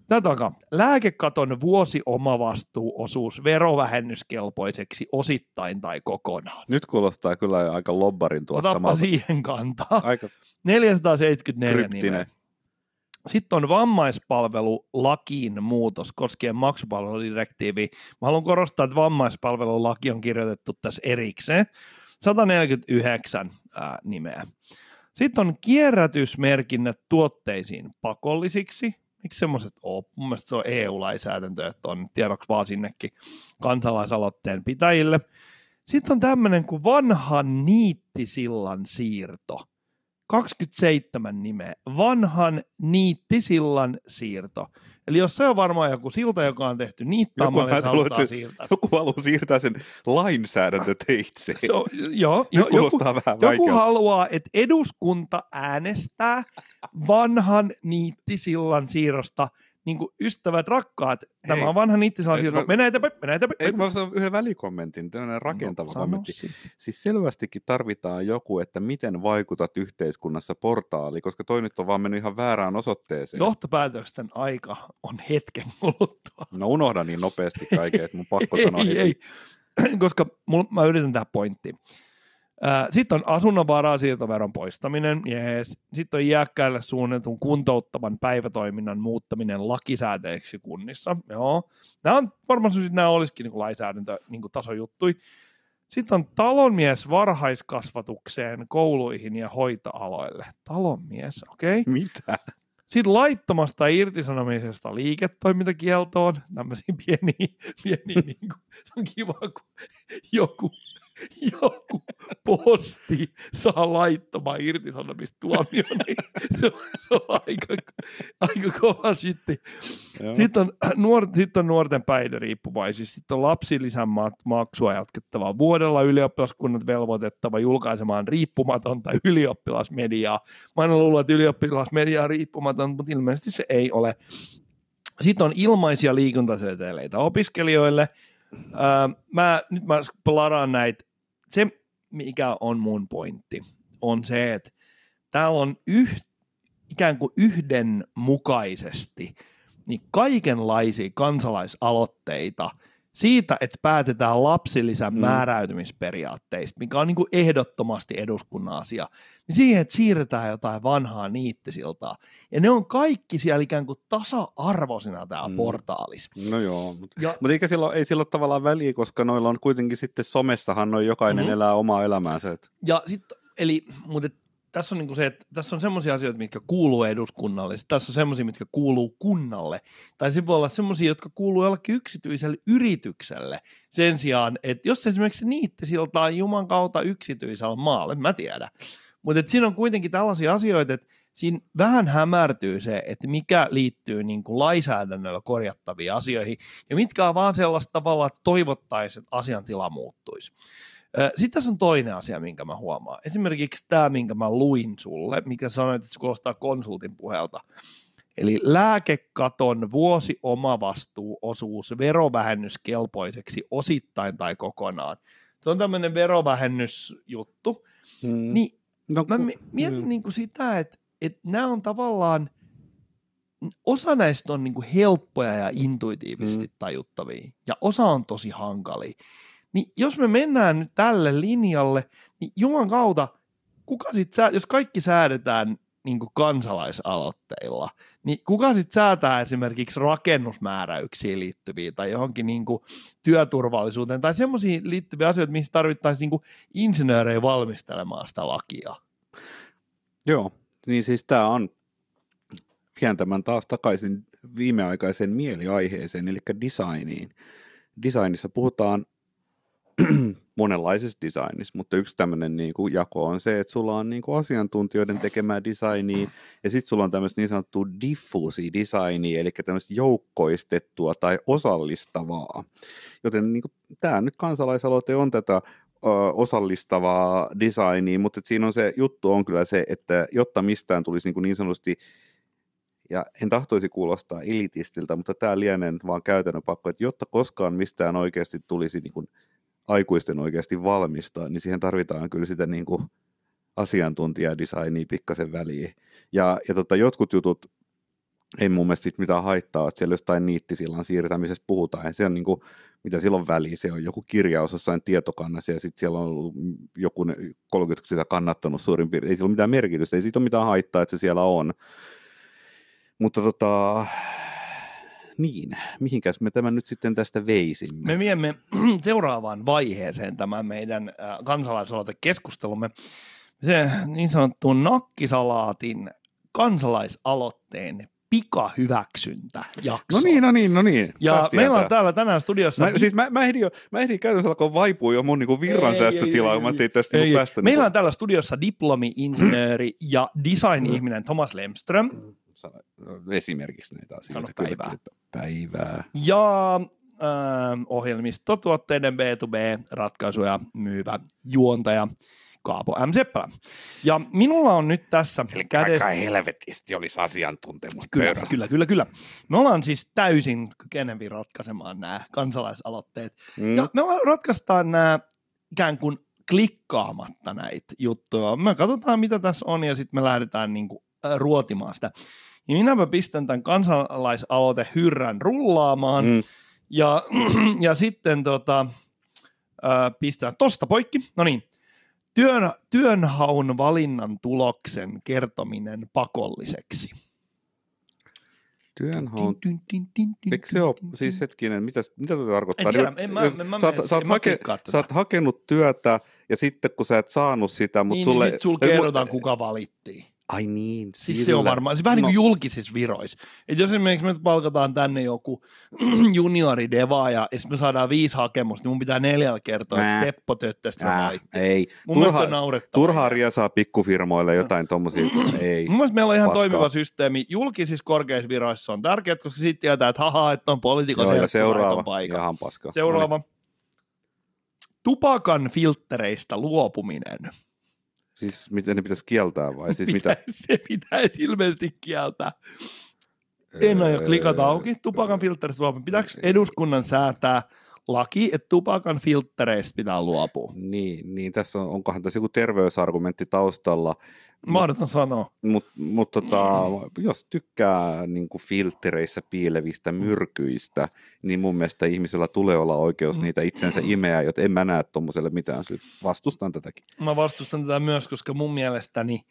Tätä alkaa. Lääkekaton vuosi omavastuuosuus verovähennyskelpoiseksi osittain tai kokonaan. Nyt kuulostaa kyllä aika lobbarin Otapa tuottamalta. siihen kantaa. Aika 474 kryptinen. nimeä. Sitten on vammaispalvelulakiin muutos koskien maksupalveludirektiiviä. Mä haluan korostaa, että vammaispalvelulaki on kirjoitettu tässä erikseen. 149 ää, nimeä. Sitten on kierrätysmerkinnät tuotteisiin pakollisiksi. Miksi semmoiset on? Mun mielestä se on EU-lainsäädäntö, että on tiedoksi vaan sinnekin kansalaisaloitteen pitäjille. Sitten on tämmöinen kuin vanhan niittisillan siirto. 27 nimeä. Vanhan niittisillan siirto. Eli jos se on varmaan joku silta, joka on tehty niittaamalla, mä niin se että se- siirtää. Joku haluaa siirtää sen lainsäädäntöteitse. Se on, joo, Nyt jo, joku, vähän joku vaikealta. haluaa, että eduskunta äänestää vanhan niittisillan siirrosta niin kuin ystävät, rakkaat, Hei. tämä on vanha Ei, siirto. no- Mene eteenpäin, mene eteenpäin. Ei, mä sanon yhden välikommentin, tämmöinen rakentava No, kommentti. sitten. Siis selvästikin tarvitaan joku, että miten vaikutat yhteiskunnassa portaali, koska toi nyt on vaan mennyt ihan väärään osoitteeseen. Johtopäätösten aika on hetken kuluttua. No unohda niin nopeasti kaiken, että mun pakko sanoa ei, heti. ei, koska mul, mä yritän tähän pointtiin. Sitten on asunnon varasiirtoveron poistaminen, jees. Sitten on iäkkäille suunnitun kuntouttavan päivätoiminnan muuttaminen lakisääteeksi kunnissa. Joo. Nämä on että nämä olisikin niin lainsäädäntö niin tasojuttui. Sitten on talonmies varhaiskasvatukseen, kouluihin ja hoitoaloille. Talonmies, okei. Okay. Mitä? Sitten laittomasta irtisanomisesta liiketoimintakieltoon, tämmöisiä pieniä, pieniä niin kuin, se on kiva, kun joku, joku posti saa laittoman irtisanomistuomion, niin se on, se on aika, aika kova sitten. Joo. Sitten on, nuor, sitten on nuorten päihderiippuvaisia, sitten on lapsilisän ma- maksua jatkettava vuodella ylioppilaskunnat velvoitettava julkaisemaan riippumatonta ylioppilasmediaa. Mä aina luullut, että ylioppilasmedia on riippumaton, mutta ilmeisesti se ei ole. Sitten on ilmaisia liikuntaseteleitä opiskelijoille. Öö, mä, nyt mä plaraan näitä. Se, mikä on mun pointti, on se, että täällä on yh, ikään kuin yhdenmukaisesti niin kaikenlaisia kansalaisaloitteita siitä, että päätetään lapsilisän Mm. määräytymisperiaatteista, mikä on niin kuin ehdottomasti eduskunnan asia, niin siihen, että siirretään jotain vanhaa niittisiltaa. Ja ne on kaikki siellä ikään kuin tasa-arvoisina täällä Mm. portaalissa. No joo, mutta Ja Mutta eikä sillä, ole- ei sillä ole tavallaan väliä, koska noilla on kuitenkin sitten somessahan noin jokainen Mhm. elää omaa elämäänsä. Et, Ja sitten, eli, mutta tässä on niinku se, että tässä on semmoisia asioita, mitkä kuuluu eduskunnalle, tässä on semmoisia, mitkä kuuluu kunnalle, tai se voi olla semmoisia, jotka kuuluu jollekin yksityiselle yritykselle, sen sijaan, että jos esimerkiksi se niitti siltaa Juman kautta yksityisellä maalle, mä tiedän, mutta siinä on kuitenkin tällaisia asioita, että siinä vähän hämärtyy se, että mikä liittyy niin kuin lainsäädännöllä korjattaviin asioihin, ja mitkä on vaan sellaista tavalla, että toivottaisiin, että asiantila muuttuisi. Sitten tässä on toinen asia, minkä mä huomaan. Esimerkiksi tämä, minkä mä luin sulle, mikä sanoit, että se kuulostaa konsultin puhelta. Eli lääkekaton vuosi omavastuuosuus verovähennyskelpoiseksi osittain tai kokonaan. Se on tämmöinen verovähennysjuttu. mm, Niin no, mä mietin mm. niin kuin sitä, että, että nämä on tavallaan, osa näistä on niin kuin helppoja ja intuitiivisesti Mm. tajuttavia, ja osa on tosi hankalia. Niin jos me mennään nyt tälle linjalle, niin Juman kautta, kuka sit sää, jos kaikki säädetään niin kansalaisaloitteilla, niin kuka sitten säätää esimerkiksi rakennusmääräyksiin liittyviä tai johonkin niin kuin työturvallisuuteen tai semmoisiin liittyviä asioita, missä tarvittaisiin niin insinöörejä valmistelemaan sitä lakia. Joo, niin siis tämä on tämän taas takaisin viimeaikaiseen mieliaiheeseen, eli designiin. Designissa puhutaan monenlaisessa designissa, mutta yksi tämmöinen niin kuin jako on se, että sulla on niin kuin asiantuntijoiden tekemää designia, ja sitten sulla on tämmöistä niin sanottua diffusi designia, eli tämmöistä joukkoistettua tai osallistavaa. Joten niin kuin, tämä nyt kansalaisaloite on tätä osallistavaa designia, mutta siinä on se juttu on kyllä se, että jotta mistään tulisi niin, kuin niin sanotusti ja en tahtoisi kuulostaa elitistiltä, mutta tämä lienee vaan käytännön pakko, että jotta koskaan mistään oikeasti tulisi niin kuin aikuisten oikeasti valmistaa, niin siihen tarvitaan kyllä sitä niin kuin asiantuntijadesignia pikkasen väliin. Ja, ja tota, jotkut jutut ei mun mielestä sit mitään haittaa, että siellä jostain niittisillan siirtämisestä puhutaan, ja se on niin kuin, mitä silloin väliin, se on joku kirjaus jossain tietokannassa, ja sitten siellä on ollut joku ne 30 sitä kannattanut suurin piirtein, ei sillä ole mitään merkitystä, ei siitä ole mitään haittaa, että se siellä on. Mutta tota, niin, mihinkäs me tämän nyt sitten tästä veisimme? Me viemme seuraavaan vaiheeseen tämän meidän kansalaisaloitekeskustelumme. Se niin sanottuun nakkisalaatin kansalaisaloitteen pikahyväksyntä jakso. No niin, no niin, no niin. Ja Päästiin meillä on tähän. täällä tänään studiossa... Mä, siis mä, mä ehdin jo, mä ehdin käytännössä alkoi vaipua jo mun niinku virran Ei, säästötilaa, ei, kun mä ei, ajattelin tästä Ei, niinku päästä. meillä niinku, on täällä studiossa diplomi-insinööri ja design-ihminen Thomas Lemström esimerkiksi näitä asioita. Sano päivää. kyllä, Päivää. ja äh, ohjelmistotuotteiden B2B-ratkaisuja myyvä juontaja Kaapo M. Seppälä. Ja minulla on nyt tässä Eli kädessä... aika helvetisti olisi asiantuntemus Kyllä, pöydällä. kyllä, kyllä, kyllä. Me ollaan siis täysin kykeneviä ratkaisemaan nämä kansalaisaloitteet. Mm. Ja me ollaan- ratkaistaan nämä ikään kuin klikkaamatta näitä juttuja. Me katsotaan, mitä tässä on, ja sitten me lähdetään niin kuin, äh, ruotimaan sitä. Ja minäpä pistän tämän kansalaisaloite hyrrän rullaamaan, Mm. ja, ja sitten tota, äh, pistää tosta poikki. No niin, työn, työnhaun valinnan tuloksen kertominen pakolliseksi. Työnhaun Eikö se ole, siis hetkinen, mitä, mitä tuo tarkoittaa? En tiedä, Niin, en mä- en mä sä, sä, oot hake, sä oot hakenut työtä ja sitten kun sä et saanut sitä, mutta niin, sulle... niin sit sulla mu- kerrotaan, kuka valittiin. Ai niin, Siis se on varmaan, se vähän niin kuin No. julkisissa viroissa. Et jos esimerkiksi me palkataan tänne joku juniori deva ja, ja sit me saadaan viisi hakemusta, niin mun pitää neljällä kertoa, että Nää. Teppo Ää, valittiin. ei. Mun Turha, on naurettavaa. turhaa riesaa pikkufirmoille jotain tommosia, ei. Mun mielestä meillä on ihan Paskaa. toimiva systeemi. Julkisissa korkeissa viroissa on tärkeää, koska siitä tietää, että haha, että on poliitikon Joo, ja ton seuraava, paikan. ihan paska. Seuraava. Tupakan filttereistä luopuminen. Niin. Siis miten ne pitäisi kieltää vai siis mitä? Se pitäisi ilmeisesti kieltää. En aio klikata auki. Tupakan filtteristä luopuminen. Pitääkö eduskunnan säätää laki, että tupakan filttereistä pitää luopua? Niin, niin tässä on, onkohan tässä joku terveysargumentti taustalla, Mahdoton sanoa. mutta mut, tota, jos tykkää niin kuin filtereissä piilevistä myrkyistä, niin mun mielestä ihmisellä tulee olla oikeus niitä itsensä imeä, joten en mä näe tuommoiselle mitään syytä. Vastustan tätäkin. Mä vastustan tätä myös, koska mun mielestäni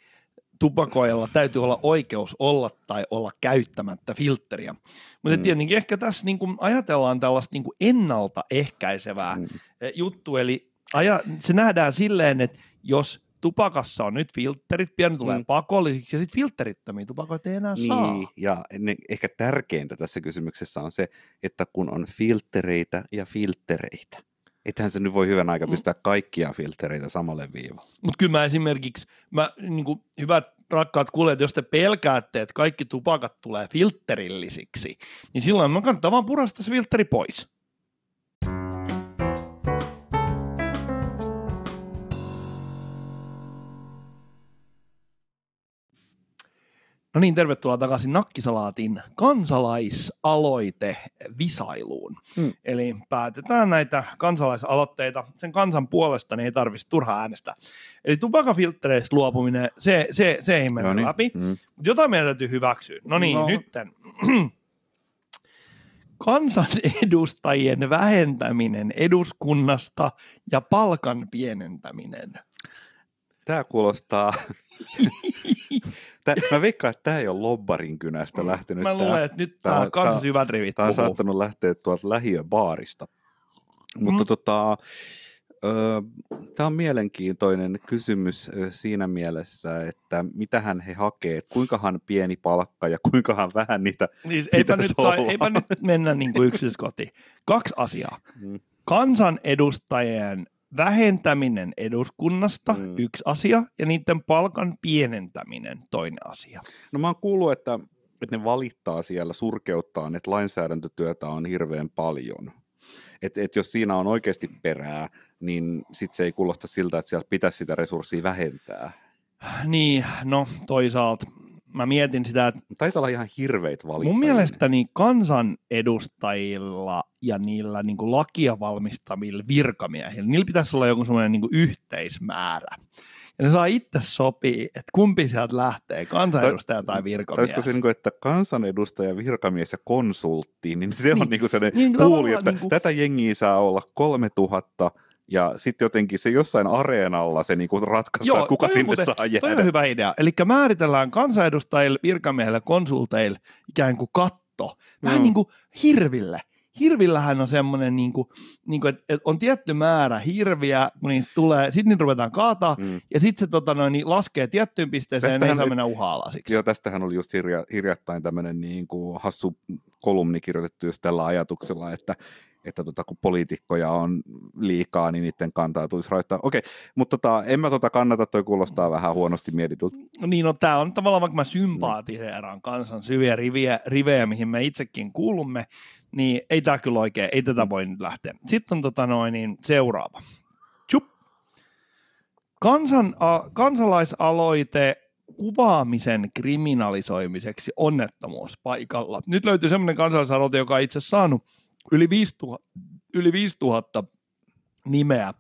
tupakoilla täytyy olla oikeus olla tai olla käyttämättä filtteriä. Mutta Mm. tietenkin ehkä tässä niin kuin ajatellaan tällaista niin kuin ennaltaehkäisevää Mm. eh, juttu, eli aja, se nähdään silleen, että jos tupakassa on nyt filterit, pieni tulee Mm. pakollisiksi, ja sitten filterittömiä tupakoita ei enää saa. Niin, ja ne, ehkä tärkeintä tässä kysymyksessä on se, että kun on filtereitä ja filtereitä. Ethän se nyt voi hyvän aika Mm. pistää kaikkia filtereitä samalle viivalle. Mutta kyllä mä esimerkiksi, mä, niin kuin, hyvät rakkaat kuulijat, jos te pelkäätte, että kaikki tupakat tulee filterillisiksi, niin silloin mä kannattaa vaan purasta se filteri pois. No niin, tervetuloa takaisin Nakkisalaatin kansalaisaloite visailuun. Mm. Eli päätetään näitä kansalaisaloitteita sen kansan puolesta, niin ei tarvitsisi turhaa äänestää. Eli tupakafilttereistä luopuminen, se, se, se ei mene No niin. läpi. Mm. Mutta jotain meidän täytyy hyväksyä. No niin, no. nytten. Kansanedustajien vähentäminen eduskunnasta ja palkan pienentäminen. Tämä kuulostaa... Tää, mä veikkaan, että tämä ei ole lobbarin kynästä lähtenyt. Mä luulen, että nyt tää- tämä tää- kansan syvät rivit Tämä on saattanut lähteä tuolta lähiöbaarista. Mutta Mm. tota, tämä on mielenkiintoinen kysymys siinä mielessä, että mitähän he hakee, kuinkahan pieni palkka ja kuinkahan vähän niitä. Siis eipä, nyt, olla. eipä nyt mennä niin kuin yksityiskohtiin. Kaksi asiaa. Mm. Kansanedustajien vähentäminen eduskunnasta, Mm. yksi asia, ja niiden palkan pienentäminen, toinen asia. No mä oon kuullut, että, että ne valittaa siellä surkeuttaan, että lainsäädäntötyötä on hirveän paljon. Että et jos siinä on oikeasti perää, niin sit se ei kuulosta siltä, että siellä pitäisi sitä resurssia vähentää. Niin, no toisaalta mä mietin sitä, että Taitaa olla ihan hirveitä valittajia. mun mielestäni kansanedustajilla ja niillä niin kuin lakia valmistamilla virkamiehillä, niillä pitäisi olla joku semmoinen niin yhteismäärä. Ja ne saa itse sopii, että kumpi sieltä lähtee, kansanedustaja tai virkamies. Olisiko se, niin kuin, että kansanedustaja, virkamies ja konsultti, niin se on Niin. niin kuin sellainen Niin, puuli, tavallaan että niin kuin- tätä jengiä saa olla 3000 ja sitten jotenkin se jossain areenalla se niinku ratkaistaan, Joo, kuka toi sinne muuten- saa Toi jäädä. on hyvä idea. Eli määritellään kansanedustajille, virkamiehille, konsulteille ikään kuin katto. Vähän Joo. niin kuin hirville. Hirvillähän on semmoinen, niin kuin, niin kuin, että, on tietty määrä hirviä, kun niitä tulee, sitten niitä ruvetaan kaataa, Mm. ja sitten se tota, noin, niin laskee tiettyyn pisteeseen, ja ne ei Tästähän saa mennä uha-alasiksi. Joo, tästähän oli just hirja, hirjattain tämmöinen niin kuin hassu kolumni kirjoitettu just tällä ajatuksella, että, että tota, kun poliitikkoja on liikaa, niin niiden kantaa tulisi rajoittaa. Okei, mutta tota, en mä tota kannata, toi kuulostaa vähän huonosti mietitulta. Niin, no tämä on tavallaan, vaikka mä sympaatiseeraan kansan syviä rivejä, rivejä, mihin me itsekin kuulumme, niin ei tämä kyllä oikein, ei tätä voi nyt lähteä. Sitten on tota noin, niin seuraava. Chup. kansan, a, kansalaisaloite kuvaamisen kriminalisoimiseksi onnettomuuspaikalla. Nyt löytyy semmoinen kansalaisaloite, joka on itse saanut yli 5000, yli 5000 nimeä.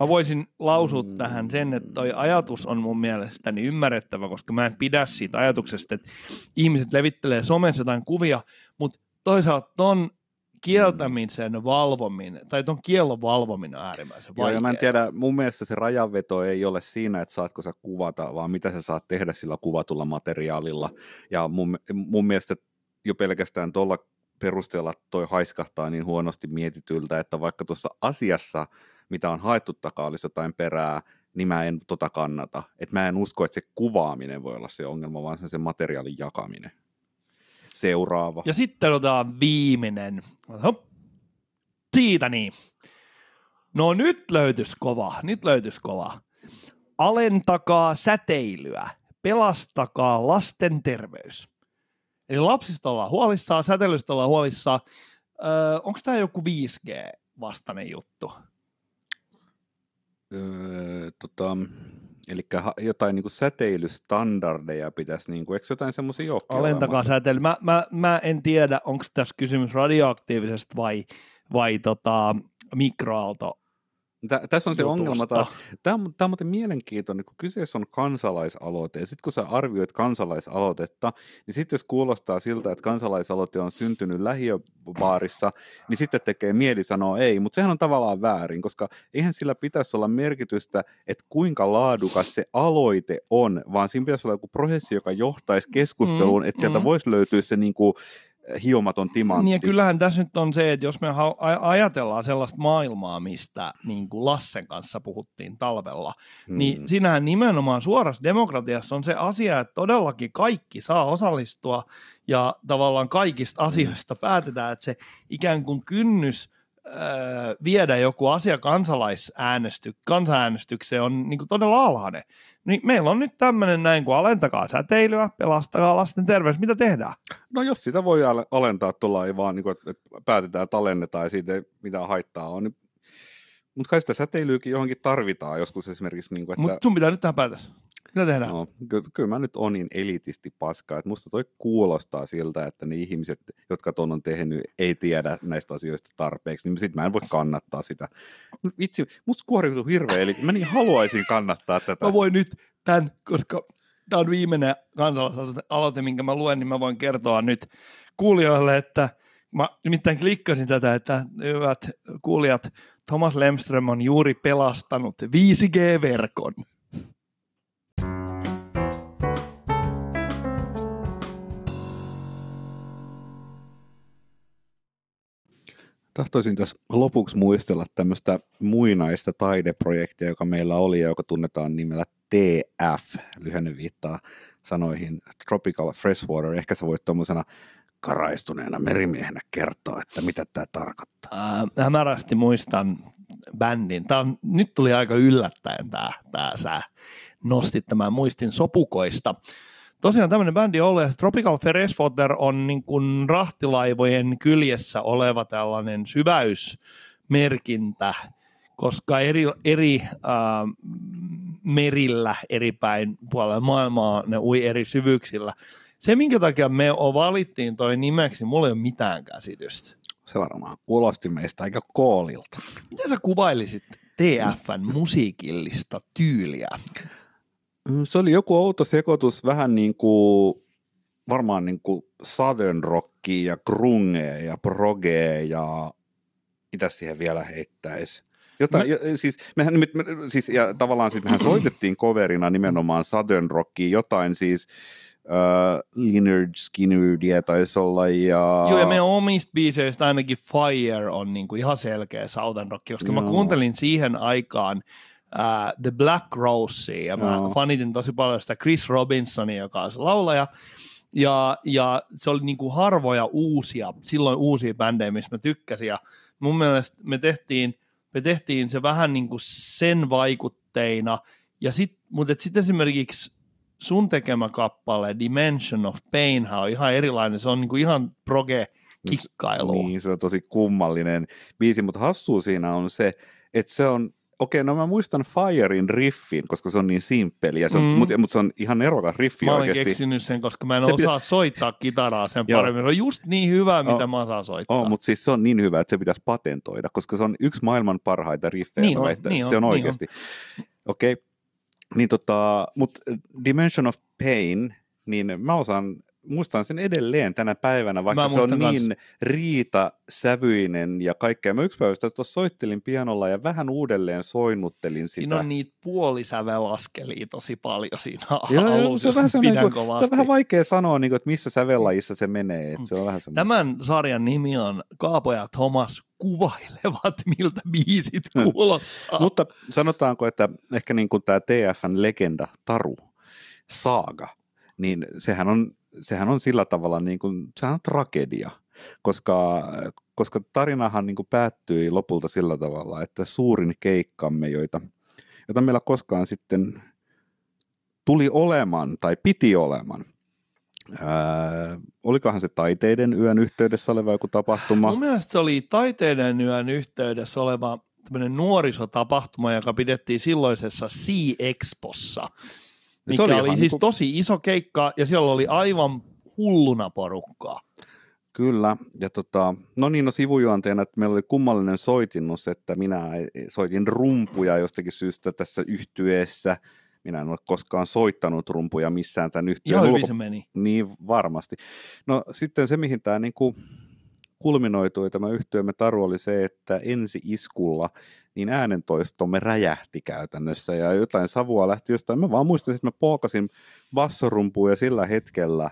Mä voisin lausua mm. tähän sen, että toi ajatus on mun mielestäni ymmärrettävä, koska mä en pidä siitä ajatuksesta, että ihmiset levittelee somessa jotain kuvia, mutta toisaalta ton kieltämisen valvominen, tai tuon kiellon valvominen on äärimmäisen vaikeaa. Joo, ja mä en tiedä, mun mielestä se rajanveto ei ole siinä, että saatko sä kuvata, vaan mitä sä saat tehdä sillä kuvatulla materiaalilla. Ja mun, mun mielestä jo pelkästään tuolla perusteella toi haiskahtaa niin huonosti mietityltä, että vaikka tuossa asiassa, mitä on haettu takaa, olisi jotain perää, niin mä en tota kannata. Että mä en usko, että se kuvaaminen voi olla se ongelma, vaan se, se materiaalin jakaminen. Seuraava. Ja sitten otetaan viimeinen. Hop. Siitä niin. No nyt löytys kova, nyt löytys kova. Alentakaa säteilyä, pelastakaa lasten terveys. Eli lapsista ollaan huolissaan, säteilystä ollaan huolissaan. Öö, Onko tämä joku 5G-vastainen juttu? Öö, tota, Eli jotain niin säteilystandardeja pitäisi, niin kuin, eikö jotain semmoisia ole Alentakaa säteily. Mä, mä, mä, en tiedä, onko tässä kysymys radioaktiivisesta vai, vai tota, mikroaalto Tä, tässä on se jutusta. ongelma taas. Tämä on, tämä on muuten mielenkiintoinen, kun kyseessä on kansalaisaloite, ja sitten kun sä arvioit kansalaisaloitetta, niin sitten jos kuulostaa siltä, että kansalaisaloite on syntynyt lähiöbaarissa, niin sitten tekee mieli sanoa ei, mutta sehän on tavallaan väärin, koska eihän sillä pitäisi olla merkitystä, että kuinka laadukas se aloite on, vaan siinä pitäisi olla joku prosessi, joka johtaisi keskusteluun, mm, että sieltä mm. voisi löytyä se niin kuin, hiomaton timantti. Niin ja kyllähän tässä nyt on se, että jos me ajatellaan sellaista maailmaa, mistä niin kuin Lassen kanssa puhuttiin talvella, hmm. niin siinähän nimenomaan suorassa demokratiassa on se asia, että todellakin kaikki saa osallistua ja tavallaan kaikista hmm. asioista päätetään, että se ikään kuin kynnys viedä joku asia kansalaisäänesty, kansanäänestykseen on niin kuin todella alhainen. Niin meillä on nyt tämmöinen näin, kun alentakaa säteilyä, pelastakaa lasten terveys, mitä tehdään? No jos sitä voi alentaa tuolla, ei vaan niin kuin, että päätetään, että alennetaan ja siitä ei mitään haittaa ole, niin mutta kai sitä säteilyykin johonkin tarvitaan joskus esimerkiksi. Niin kuin, että... Mutta sun pitää nyt tähän päätös. Mitä tehdään? No, ky- kyllä mä nyt on niin elitisti paskaa, että musta toi kuulostaa siltä, että ne ihmiset, jotka ton on tehnyt, ei tiedä näistä asioista tarpeeksi, niin sit mä en voi kannattaa sitä. Vitsi, musta kuoriutuu hirveä, eli mä niin haluaisin kannattaa tätä. Mä voin nyt tämän, koska tämä on viimeinen kansalaisaloite, minkä mä luen, niin mä voin kertoa nyt kuulijoille, että mä nimittäin klikkasin tätä, että hyvät kuulijat, Thomas Lemström on juuri pelastanut 5G-verkon. Tahtoisin tässä lopuksi muistella tämmöistä muinaista taideprojektia, joka meillä oli ja joka tunnetaan nimellä TF, lyhenne viittaa sanoihin Tropical Freshwater. Ehkä sä voit tuommoisena karaistuneena merimiehenä kertoa, että mitä tämä tarkoittaa. Äh, hämärästi muistan bändin. Tämä on, nyt tuli aika yllättäen tämä, tämä sä nostit tämän muistin sopukoista tosiaan tämmöinen bändi on ollut, ja Tropical Freshwater on niin kuin rahtilaivojen kyljessä oleva tällainen syväysmerkintä, koska eri, eri äh, merillä eri päin puolella maailmaa ne ui eri syvyyksillä. Se, minkä takia me valittiin toi nimeksi, mulla ei ole mitään käsitystä. Se varmaan kuulosti meistä aika koolilta. Miten sä kuvailisit TFn musiikillista tyyliä? Mm, se oli joku outo sekoitus, vähän niin kuin varmaan niin kuin southern rockia ja grungea ja progea ja mitä siihen vielä heittäisi. Jotain, mä... siis, mehän, me, me, siis, ja tavallaan siis mehän soitettiin coverina nimenomaan southern rockia, jotain siis uh, Leonard Skinnerdia taisi olla. Ja... Joo, ja meidän omista biiseistä ainakin Fire on niin kuin ihan selkeä southern rock, koska Joo. mä kuuntelin siihen aikaan uh, The Black Rose, ja mä no. fanitin tosi paljon sitä Chris Robinsonia, joka on se laulaja, ja, ja se oli niin kuin harvoja uusia, silloin uusia bändejä, missä mä tykkäsin, ja mun mielestä me tehtiin, me tehtiin se vähän niin kuin sen vaikutteina, ja sit, mutta sitten esimerkiksi sun tekemä kappale Dimension of Pain on ihan erilainen, se on niin kuin ihan proge kikkailu. Niin, se on tosi kummallinen biisi, mutta hassua siinä on se, että se on okei, no mä muistan Firein riffin, koska se on niin simppeli, ja se on, Mm. mutta, mutta se on ihan erokas riffi Mä olen oikeasti. keksinyt sen, koska mä en Se osaa soittaa kitaraa sen paremmin. Se on just niin hyvä, mitä Oo. mä osaan soittaa. Oh, mutta siis se on niin hyvä, että se pitäisi patentoida, koska se on yksi maailman parhaita riffejä. Niin mä on, väittäisin. niin se on niin on. oikeasti. Okei, okay. niin tota, mutta Dimension of Pain, niin mä osaan, muistan sen edelleen tänä päivänä, vaikka se on muistan niin riita, sävyinen ja kaikkea. Mä yksi päivä sitä tuossa soittelin pianolla ja vähän uudelleen soinnuttelin sitä. Siinä on niitä puolisävelaskelia tosi paljon siinä Joo, alussa, se on vähän pidän kun- se kovasti. on vähän vaikea sanoa, niin kuin, että missä sävellajissa se menee. Että se on vähän semmoinen. Tämän sarjan nimi on Kaapo ja Thomas kuvailevat, miltä biisit Hmm. kuulostaa. Mutta sanotaanko, että ehkä niin kuin tämä TFN legenda Taru Saaga, niin sehän on, sehän on sillä tavalla niin kuin, sehän on tragedia, koska, koska tarinahan niin kuin päättyi lopulta sillä tavalla, että suurin keikkamme, joita, jota meillä koskaan sitten tuli olemaan tai piti olemaan, Ää, olikohan se taiteiden yön yhteydessä oleva joku tapahtuma? Mun mielestä se oli taiteiden yön yhteydessä oleva tämmöinen nuorisotapahtuma, joka pidettiin silloisessa Sea-Expossa, se mikä oli oli, oli siis niinku- tosi iso keikka ja siellä oli aivan hulluna porukkaa. Kyllä, ja tota, no niin, no sivujuonteena, että meillä oli kummallinen soitinnus, että minä soitin rumpuja jostakin syystä tässä yhtyeessä. Minä en ole koskaan soittanut rumpuja missään tämän Ihan hyvin ulko- se meni. Niin varmasti. No sitten se, mihin tämä niinku kulminoitui, tämä yhtyömme Taru, oli se, että ensi iskulla niin äänentoistomme räjähti käytännössä ja jotain savua lähti jostain. Mä vaan muistan, että mä polkasin bassorumpuun ja sillä hetkellä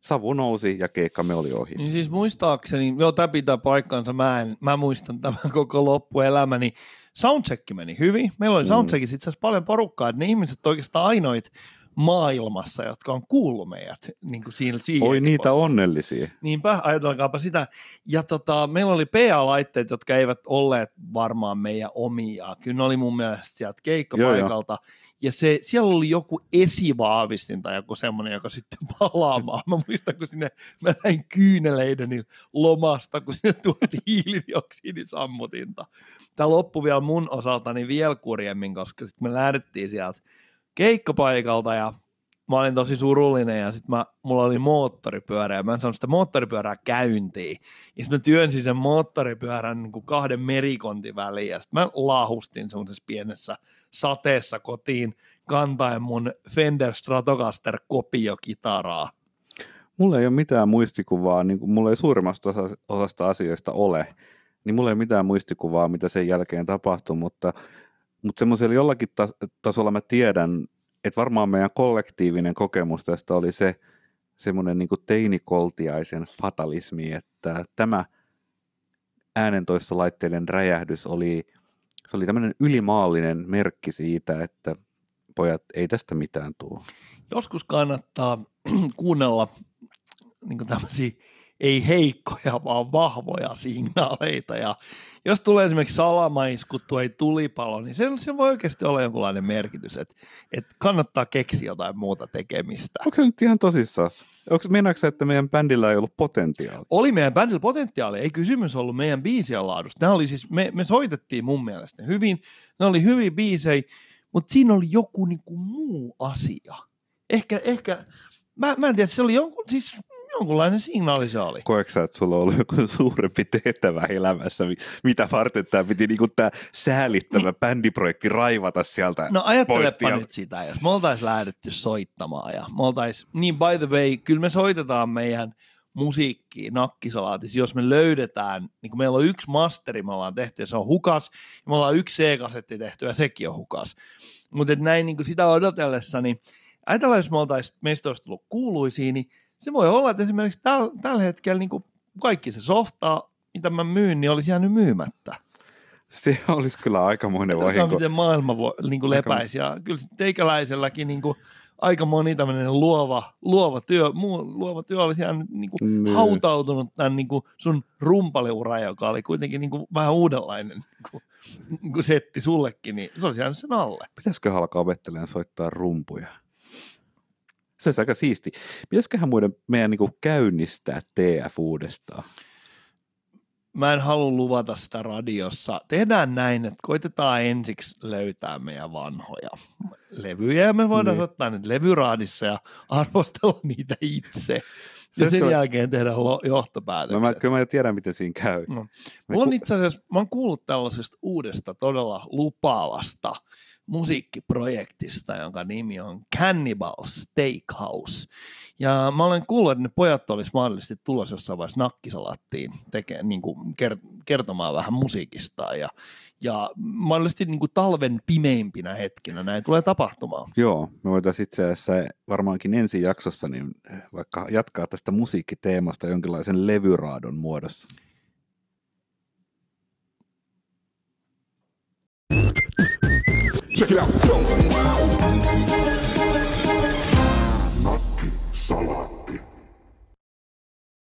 savu nousi ja keikkamme oli ohi. Niin siis muistaakseni, joo tämä pitää paikkansa, mä, en, mä muistan tämän koko loppuelämäni. Soundcheck meni hyvin. Meillä oli Mm. soundcheckissa itse asiassa paljon porukkaa, että ne ihmiset oikeastaan ainoit maailmassa, jotka on kuullut meidät niin kuin siinä Oi niitä onnellisia. Niinpä, ajatelkaapa sitä. Ja tota, meillä oli PA-laitteet, jotka eivät olleet varmaan meidän omia. Kyllä ne oli mun mielestä sieltä keikkapaikalta. Ja se, siellä oli joku esivaavistin tai joku semmoinen, joka sitten palaamaan. Mä muistan, kun sinne, mä näin kyyneleideni lomasta, kun sinne tuotiin hiilidioksidisammutinta. Tämä loppui vielä mun osaltani vielä kurjemmin, koska sitten me lähdettiin sieltä keikkapaikalta ja mä olin tosi surullinen ja sitten mulla oli moottoripyörä ja mä en saanut sitä moottoripyörää käyntiin. Ja sitten mä työnsin sen moottoripyörän niin kuin kahden merikontin väliin ja sitten mä laahustin semmoisessa pienessä sateessa kotiin kantaen mun Fender Stratocaster kopiokitaraa. Mulla ei ole mitään muistikuvaa, niin kuin mulla ei suurimmasta osa- osasta asioista ole, niin mulla ei ole mitään muistikuvaa, mitä sen jälkeen tapahtui, mutta, mutta semmoisella jollakin tas- tasolla mä tiedän, että varmaan meidän kollektiivinen kokemus tästä oli se semmoinen niin teinikoltiaisen fatalismi, että tämä äänentoistolaitteiden räjähdys oli, se oli tämmöinen ylimaallinen merkki siitä, että pojat, ei tästä mitään tule. Joskus kannattaa kuunnella niin tämmöisiä ei heikkoja, vaan vahvoja signaaleita. Ja jos tulee esimerkiksi salamaisku tai tulipalo, niin se, se voi oikeasti olla jonkunlainen merkitys, että, että kannattaa keksiä jotain muuta tekemistä. Onko se nyt ihan tosissaan? Onko meinaatko sä, että meidän bändillä ei ollut potentiaalia? Oli meidän bändillä potentiaali, ei kysymys ollut meidän biisien laadusta. Nämä oli siis, me, me soitettiin mun mielestä hyvin, ne oli hyviä biisejä, mutta siinä oli joku niinku muu asia. Ehkä, ehkä mä, mä en tiedä, se oli jonkun, siis jonkunlainen signaali se oli. Koetko sä, että sulla on ollut joku suurempi tehtävä elämässä, mi- mitä varten tämä piti niinku tämä säälittävä bändiprojekti raivata sieltä No ajattelepa nyt sitä, jos me oltaisiin lähdetty soittamaan ja me oltaisiin, niin by the way, kyllä me soitetaan meidän musiikkiin nakkisalaatissa, jos me löydetään, niin kuin meillä on yksi masteri, me ollaan tehty ja se on hukas, ja me ollaan yksi C-kasetti tehty ja sekin on hukas. Mutta näin niin sitä odotellessa, niin ajatellaan, jos me oltaisiin, meistä olisi tullut kuuluisia, niin se voi olla, että esimerkiksi täl, tällä hetkellä niin kuin kaikki se softa, mitä mä myyn, niin olisi jäänyt myymättä. Se olisi kyllä aikamoinen Katsotaan, vahinko. miten maailma voi, niin kuin lepäisi. Ja kyllä teikäläiselläkin niin kuin, aika moni tämmöinen luova, luova, työ, muu, luova työ olisi jäänyt niin kuin, Myy. hautautunut tämän niin kuin sun rumpaliura, joka oli kuitenkin niin kuin, vähän uudenlainen niin kuin, niin kuin setti sullekin, niin se olisi jäänyt sen alle. Pitäisikö alkaa opettelemaan soittaa rumpuja? Se olisi aika siisti. Pitäisiköhän muiden meidän niinku käynnistää TF uudestaan? mä en halua luvata sitä radiossa. Tehdään näin, että koitetaan ensiksi löytää meidän vanhoja levyjä ja me voidaan Niin. ottaa ne levyraadissa ja arvostella niitä itse. Ja Se sen kyllä- jälkeen tehdä No johtopäätökset. mä, kyllä mä tiedän, miten siinä käy. No. Mulla on itse asiassa, mä oon kuullut tällaisesta uudesta todella lupaavasta musiikkiprojektista, jonka nimi on Cannibal Steakhouse. Ja mä olen kuullut, että ne pojat olisi mahdollisesti tulossa jossain vaiheessa nakkisalattiin tekee, niin kuin ker- kertomaan vähän musiikistaan. Ja, ja mahdollisesti niin kuin talven pimeimpinä hetkinä näin tulee tapahtumaan. Joo, me voitaisiin itse asiassa varmaankin ensi jaksossa niin vaikka jatkaa tästä musiikkiteemasta jonkinlaisen levyraadon muodossa. Check it out. Nakki Salat.